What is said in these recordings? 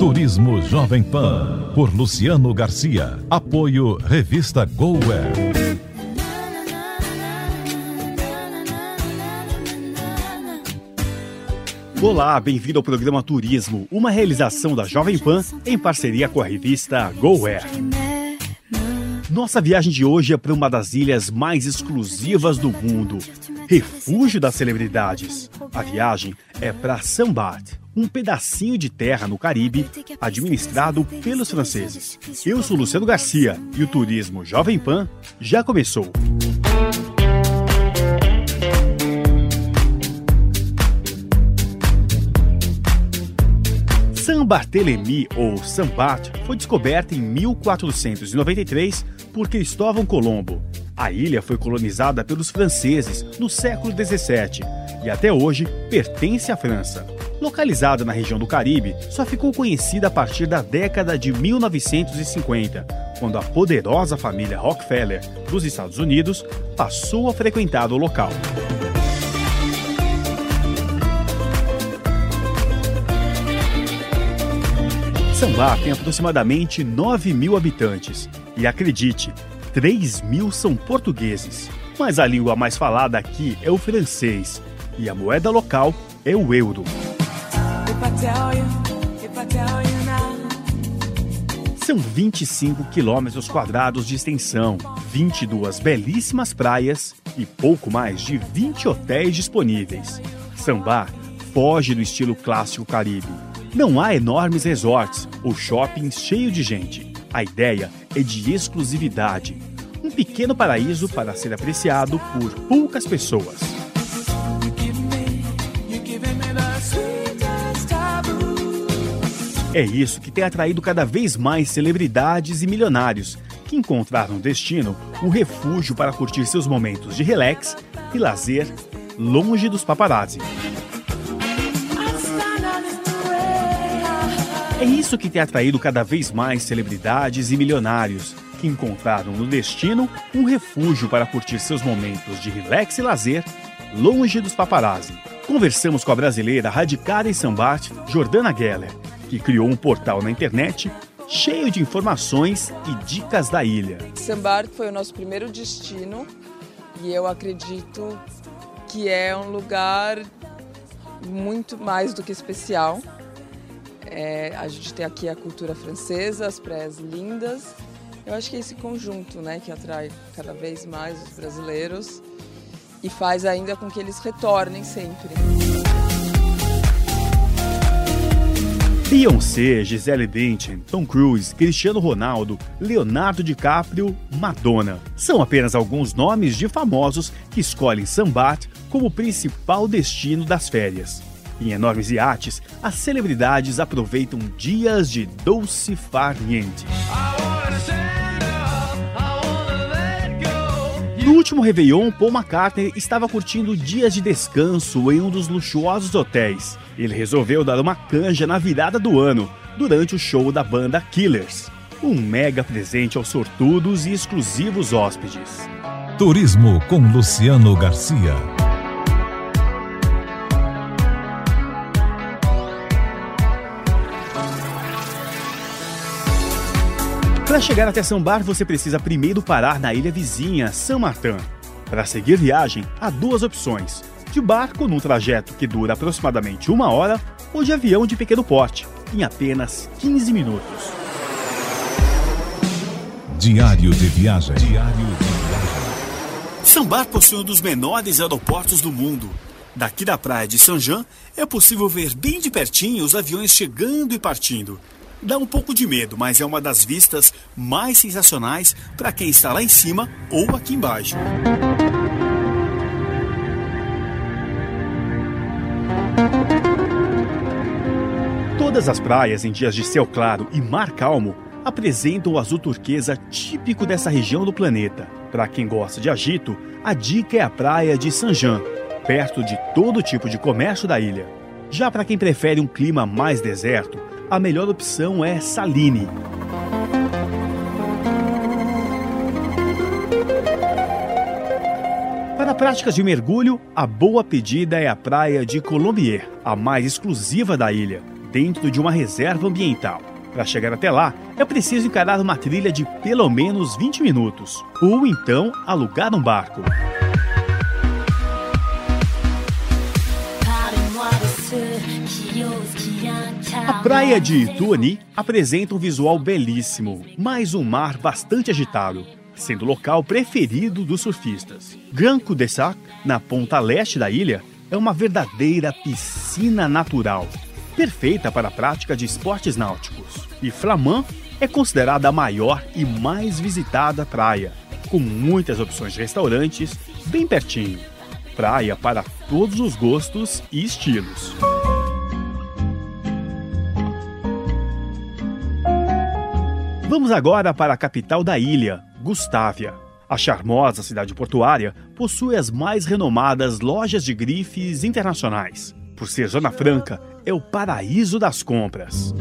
Turismo Jovem Pan, por Luciano Garcia. Apoio Revista GoWare. Olá, bem-vindo ao programa Turismo, uma realização da Jovem Pan em parceria com a revista GoWare. Nossa viagem de hoje é para uma das ilhas mais exclusivas do mundo, refúgio das celebridades. A viagem é para Sambat, um pedacinho de terra no Caribe administrado pelos franceses. Eu sou Luciano Garcia e o Turismo Jovem Pan já começou. San Barthélemy, ou Sambat, foi descoberta em 1493 por Cristóvão Colombo. A ilha foi colonizada pelos franceses no século 17 e até hoje pertence à França. Localizada na região do Caribe, só ficou conhecida a partir da década de 1950, quando a poderosa família Rockefeller dos Estados Unidos passou a frequentar o local. Sambá tem aproximadamente 9 mil habitantes e acredite, 3 mil são portugueses. Mas a língua mais falada aqui é o francês e a moeda local é o euro. São 25 quilômetros quadrados de extensão, 22 belíssimas praias e pouco mais de 20 hotéis disponíveis. Sambá foge do estilo clássico caribe. Não há enormes resorts ou shoppings cheios de gente. A ideia é de exclusividade. Um pequeno paraíso para ser apreciado por poucas pessoas. É isso que tem atraído cada vez mais celebridades e milionários que encontraram no destino um refúgio para curtir seus momentos de relax e lazer longe dos paparazzi. É isso que tem atraído cada vez mais celebridades e milionários que encontraram no destino um refúgio para curtir seus momentos de relax e lazer longe dos paparazzi. Conversamos com a brasileira radicada em Sambat, Jordana Geller, que criou um portal na internet cheio de informações e dicas da ilha. Sambar foi o nosso primeiro destino e eu acredito que é um lugar muito mais do que especial. É, a gente tem aqui a cultura francesa, as praias lindas. Eu acho que é esse conjunto né, que atrai cada vez mais os brasileiros e faz ainda com que eles retornem sempre. Beyoncé, Gisele Bündchen, Tom Cruise, Cristiano Ronaldo, Leonardo DiCaprio, Madonna. São apenas alguns nomes de famosos que escolhem Sambat como principal destino das férias. Em enormes iates, as celebridades aproveitam dias de doce farniente. No último Réveillon, Paul McCartney estava curtindo dias de descanso em um dos luxuosos hotéis. Ele resolveu dar uma canja na virada do ano, durante o show da banda Killers. Um mega presente aos sortudos e exclusivos hóspedes. Turismo com Luciano Garcia. Para chegar até São Bar, você precisa primeiro parar na ilha vizinha, São Martin. Para seguir viagem, há duas opções: de barco num trajeto que dura aproximadamente uma hora, ou de avião de pequeno porte, em apenas 15 minutos. Diário de viagem. Diário de viagem. Sambar possui um dos menores aeroportos do mundo. Daqui da praia de Saint-Jean é possível ver bem de pertinho os aviões chegando e partindo. Dá um pouco de medo, mas é uma das vistas mais sensacionais para quem está lá em cima ou aqui embaixo. Todas as praias em dias de céu claro e mar calmo apresentam o azul turquesa típico dessa região do planeta. Para quem gosta de agito, a dica é a praia de Saint-Jean, perto de todo tipo de comércio da ilha. Já para quem prefere um clima mais deserto, a melhor opção é Saline. Para práticas de mergulho, a boa pedida é a praia de Colombier, a mais exclusiva da ilha, dentro de uma reserva ambiental. Para chegar até lá, é preciso encarar uma trilha de pelo menos 20 minutos, ou então alugar um barco. A praia de Tuani apresenta um visual belíssimo, mas um mar bastante agitado, sendo o local preferido dos surfistas. Grand Coup de Sac, na ponta leste da ilha, é uma verdadeira piscina natural, perfeita para a prática de esportes náuticos. E Flamand é considerada a maior e mais visitada praia, com muitas opções de restaurantes bem pertinho. Praia para todos os gostos e estilos. Vamos agora para a capital da ilha, Gustávia. A charmosa cidade portuária possui as mais renomadas lojas de grifes internacionais. Por ser zona franca, é o paraíso das compras.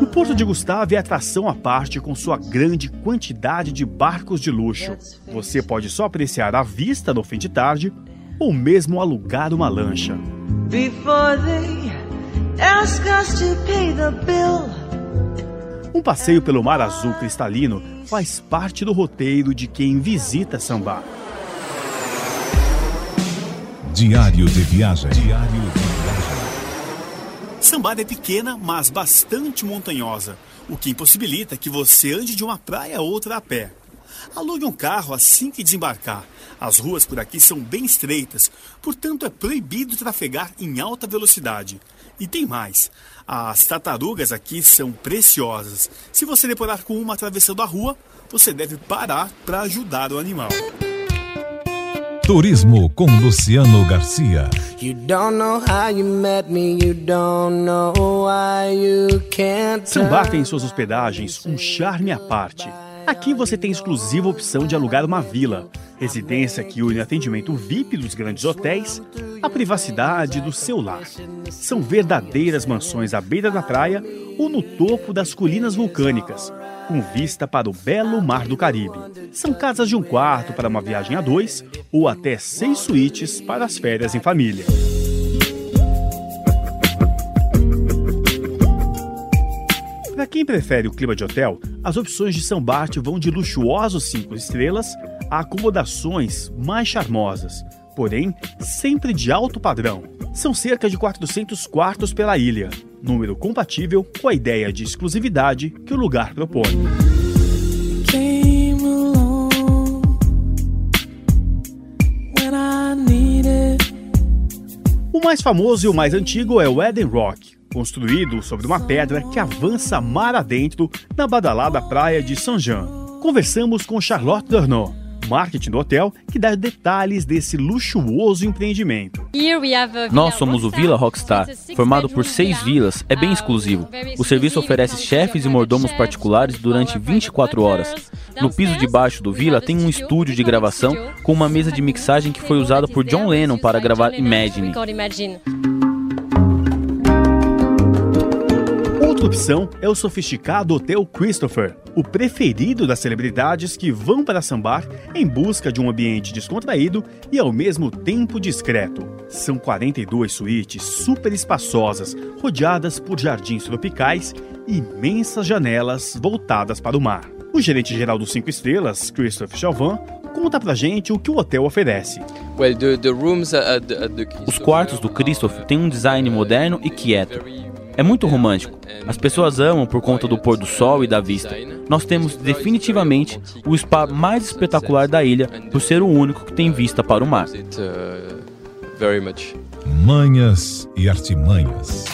O Porto de Gustavo é atração à parte com sua grande quantidade de barcos de luxo. Você pode só apreciar a vista no fim de tarde ou mesmo alugar uma lancha. Um passeio pelo mar azul cristalino faz parte do roteiro de quem visita Sambá. Diário de viagem. Diário de viagem. Sambada é pequena, mas bastante montanhosa, o que impossibilita que você ande de uma praia a outra a pé. Alugue um carro assim que desembarcar. As ruas por aqui são bem estreitas, portanto é proibido trafegar em alta velocidade. E tem mais: as tartarugas aqui são preciosas. Se você deparar com uma atravessando a rua, você deve parar para ajudar o animal. Turismo com Luciano Garcia. Sambar tem em suas hospedagens um charme à parte. Aqui você tem exclusiva opção de alugar uma vila, residência que une atendimento VIP dos grandes hotéis à privacidade do seu lar. São verdadeiras mansões à beira da praia ou no topo das colinas vulcânicas, com vista para o belo mar do Caribe. São casas de um quarto para uma viagem a dois ou até seis suítes para as férias em família. Para quem prefere o clima de hotel, as opções de São Bart vão de luxuosos cinco estrelas a acomodações mais charmosas, porém sempre de alto padrão. São cerca de 400 quartos pela ilha, número compatível com a ideia de exclusividade que o lugar propõe. O mais famoso e o mais antigo é o Eden Rock, construído sobre uma pedra que avança mar adentro na badalada praia de Saint-Jean. Conversamos com Charlotte Dornot, marketing do hotel, que dá detalhes desse luxuoso empreendimento. Nós somos o Villa Rockstar, formado por seis vilas, é bem exclusivo. O serviço oferece chefes e mordomos particulares durante 24 horas. No piso de baixo do Villa tem um estúdio de gravação com uma mesa de mixagem que foi usada por John Lennon para gravar Imagine. Outra opção é o sofisticado Hotel Christopher, o preferido das celebridades que vão para Sambar em busca de um ambiente descontraído e ao mesmo tempo discreto. São 42 suítes super espaçosas, rodeadas por jardins tropicais e imensas janelas voltadas para o mar. O gerente geral dos Cinco Estrelas, Christophe Chauvin, conta pra gente o que o hotel oferece. Os quartos do Christophe têm um design moderno e quieto. É muito romântico. As pessoas amam por conta do pôr do sol e da vista. Nós temos definitivamente o spa mais espetacular da ilha, por ser o único que tem vista para o mar. Manhas e artimanhas.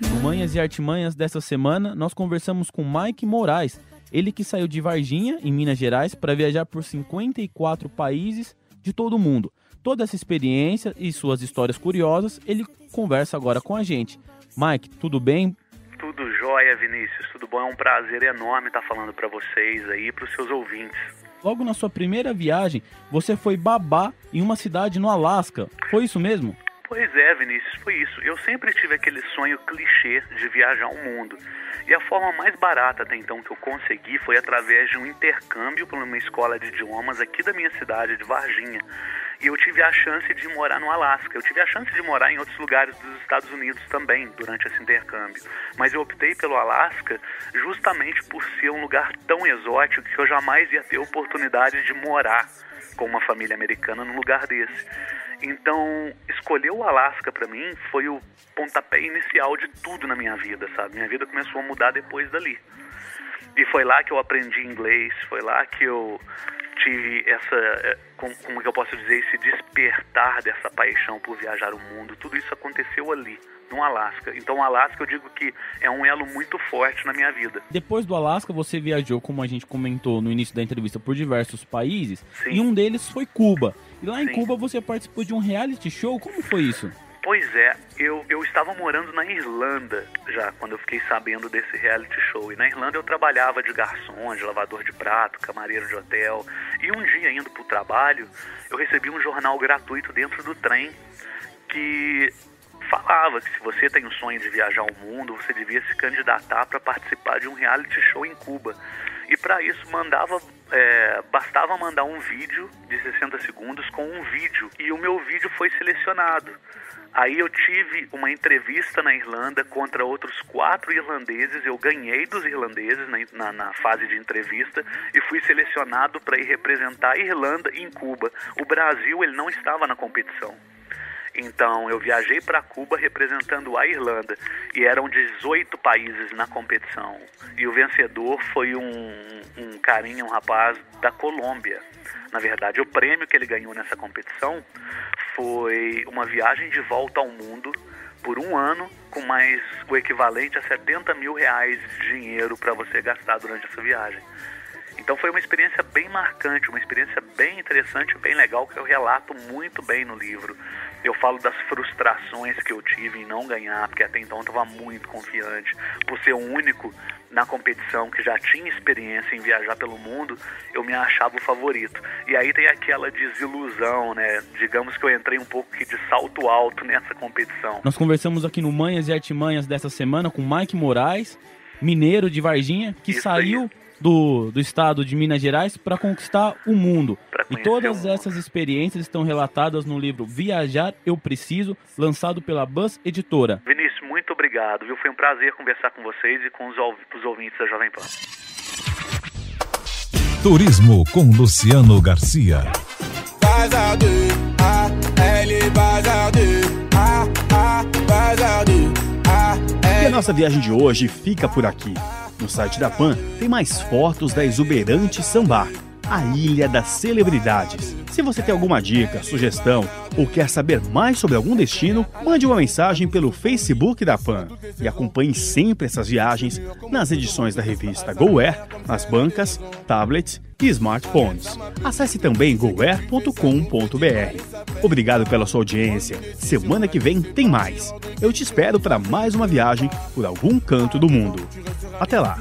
No Manhas e Artimanhas dessa semana, nós conversamos com Mike Moraes, ele que saiu de Varginha, em Minas Gerais, para viajar por 54 países de todo o mundo. Toda essa experiência e suas histórias curiosas, ele conversa agora com a gente. Mike, tudo bem? Tudo jóia, Vinícius. Tudo bom? É um prazer enorme estar falando para vocês aí, para os seus ouvintes. Logo na sua primeira viagem, você foi babá em uma cidade no Alasca. Foi isso mesmo? Pois é, Vinícius, foi isso. Eu sempre tive aquele sonho clichê de viajar o mundo. E a forma mais barata até então que eu consegui foi através de um intercâmbio para uma escola de idiomas aqui da minha cidade, de Varginha. E eu tive a chance de morar no Alasca. Eu tive a chance de morar em outros lugares dos Estados Unidos também durante esse intercâmbio. Mas eu optei pelo Alasca justamente por ser um lugar tão exótico que eu jamais ia ter oportunidade de morar com uma família americana num lugar desse. Então, escolher o Alasca para mim foi o pontapé inicial de tudo na minha vida, sabe? Minha vida começou a mudar depois dali. E foi lá que eu aprendi inglês, foi lá que eu tive essa, como que eu posso dizer, esse despertar dessa paixão por viajar o mundo. Tudo isso aconteceu ali, no Alasca. Então, o Alasca eu digo que é um elo muito forte na minha vida. Depois do Alasca, você viajou, como a gente comentou no início da entrevista, por diversos países, Sim. e um deles foi Cuba. E lá em Sim. Cuba você participou de um reality show. Como foi isso? Pois é, eu, eu estava morando na Irlanda já quando eu fiquei sabendo desse reality show. E na Irlanda eu trabalhava de garçom, de lavador de prato, camareiro de hotel. E um dia indo para o trabalho, eu recebi um jornal gratuito dentro do trem que falava que se você tem o sonho de viajar ao mundo, você devia se candidatar para participar de um reality show em Cuba. E para isso mandava, é, bastava mandar um vídeo de 60 segundos com um vídeo e o meu vídeo foi selecionado. Aí eu tive uma entrevista na Irlanda contra outros quatro irlandeses. Eu ganhei dos irlandeses na, na, fase de entrevista e fui selecionado para ir representar a Irlanda em Cuba. O Brasil ele não estava na competição. Então eu viajei para Cuba representando a Irlanda e eram 18 países na competição. E o vencedor foi um, um carinha, um rapaz da Colômbia. Na verdade, o prêmio que ele ganhou nessa competição foi uma viagem de volta ao mundo por um ano, com mais o equivalente a 70 mil reais de dinheiro para você gastar durante essa viagem. Então foi uma experiência bem marcante, uma experiência bem interessante, bem legal, que eu relato muito bem no livro. Eu falo das frustrações que eu tive em não ganhar, porque até então eu estava muito confiante. Por ser o único na competição que já tinha experiência em viajar pelo mundo, eu me achava o favorito. E aí tem aquela desilusão, né? Digamos que eu entrei um pouco de salto alto nessa competição. Nós conversamos aqui no Manhas e Artimanhas dessa semana com Mike Moraes, mineiro de Varginha, que Isso saiu. Aí do, do estado de Minas Gerais para conquistar o mundo. E todas essas experiências estão relatadas no livro Viajar Eu Preciso, lançado pela Buzz Editora. Vinícius, muito obrigado, viu? Foi um prazer conversar com vocês e com os, os ouvintes da Jovem Pan. Turismo com Luciano Garcia. E a nossa viagem de hoje fica por aqui. No site da PAN tem mais fotos da exuberante Sambar, a ilha das celebridades. Se você tem alguma dica, sugestão ou quer saber mais sobre algum destino, mande uma mensagem pelo Facebook da PAN e acompanhe sempre essas viagens nas edições da revista GoAir, nas bancas, tablets e smartphones. Acesse também goair.com.br. Obrigado pela sua audiência. Semana que vem tem mais. Eu te espero para mais uma viagem por algum canto do mundo. Até lá.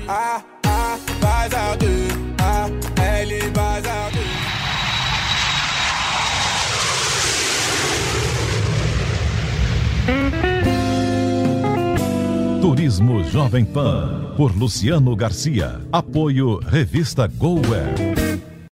Turismo Jovem Pan, por Luciano Garcia. Apoio Revista GoWare.